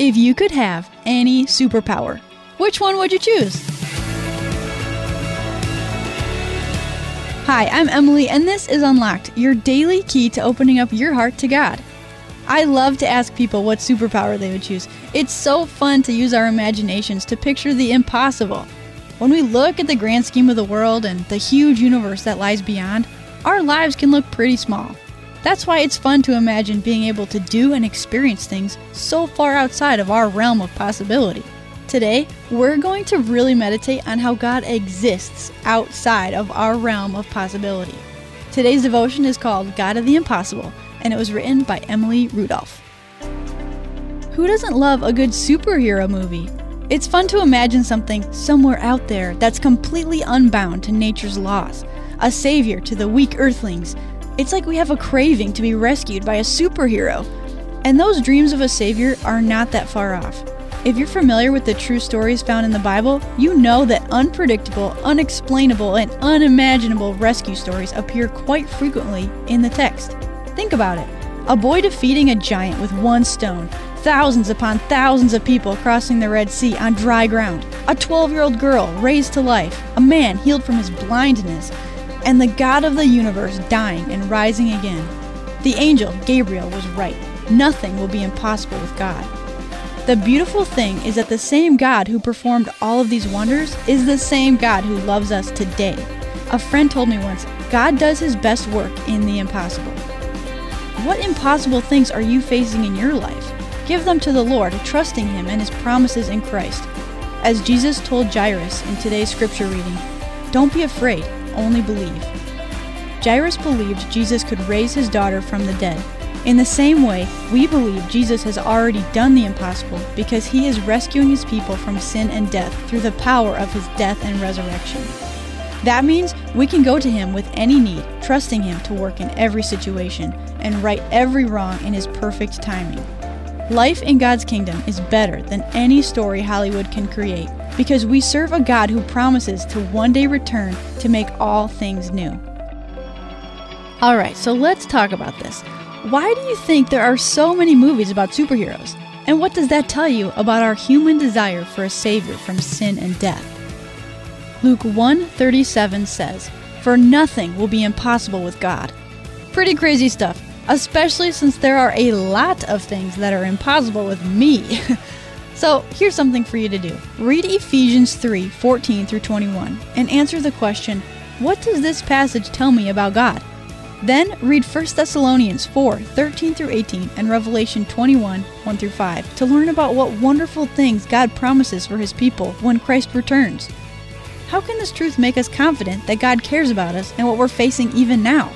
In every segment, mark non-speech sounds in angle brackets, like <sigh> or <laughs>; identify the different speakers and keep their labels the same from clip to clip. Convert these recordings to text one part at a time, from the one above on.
Speaker 1: If you could have any superpower, which one would you choose? Hi, I'm Emily, and this is Unlocked, your daily key to opening up your heart to God. I love to ask people what superpower they would choose. It's so fun to use our imaginations to picture the impossible. When we look at the grand scheme of the world and the huge universe that lies beyond, our lives can look pretty small. That's why it's fun to imagine being able to do and experience things so far outside of our realm of possibility. Today, we're going to really meditate on how God exists outside of our realm of possibility. Today's devotion is called God of the Impossible, and it was written by Emily Rudolph. Who doesn't love a good superhero movie? It's fun to imagine something somewhere out there that's completely unbound to nature's laws, a savior to the weak earthlings it's like we have a craving to be rescued by a superhero. And those dreams of a savior are not that far off. If you're familiar with the true stories found in the Bible, you know that unpredictable, unexplainable, and unimaginable rescue stories appear quite frequently in the text. Think about it a boy defeating a giant with one stone, thousands upon thousands of people crossing the Red Sea on dry ground, a 12 year old girl raised to life, a man healed from his blindness, and the God of the universe dying and rising again. The angel, Gabriel, was right. Nothing will be impossible with God. The beautiful thing is that the same God who performed all of these wonders is the same God who loves us today. A friend told me once God does his best work in the impossible. What impossible things are you facing in your life? Give them to the Lord, trusting Him and His promises in Christ. As Jesus told Jairus in today's scripture reading, don't be afraid, only believe. Jairus believed Jesus could raise his daughter from the dead. In the same way, we believe Jesus has already done the impossible because he is rescuing his people from sin and death through the power of his death and resurrection. That means we can go to him with any need, trusting him to work in every situation and right every wrong in his perfect timing. Life in God's kingdom is better than any story Hollywood can create because we serve a God who promises to one day return to make all things new. Alright, so let's talk about this. Why do you think there are so many movies about superheroes? And what does that tell you about our human desire for a savior from sin and death? Luke 1:37 says, "For nothing will be impossible with God." Pretty crazy stuff, especially since there are a lot of things that are impossible with me. <laughs> So here's something for you to do. Read Ephesians 3 14 through 21 and answer the question, What does this passage tell me about God? Then read 1 Thessalonians 4 13 through 18 and Revelation 21 1 through 5 to learn about what wonderful things God promises for His people when Christ returns. How can this truth make us confident that God cares about us and what we're facing even now?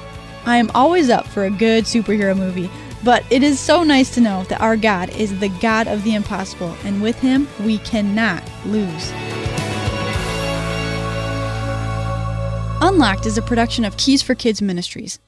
Speaker 1: I am always up for a good superhero movie, but it is so nice to know that our God is the God of the impossible, and with Him we cannot lose. Unlocked is a production of Keys for Kids Ministries.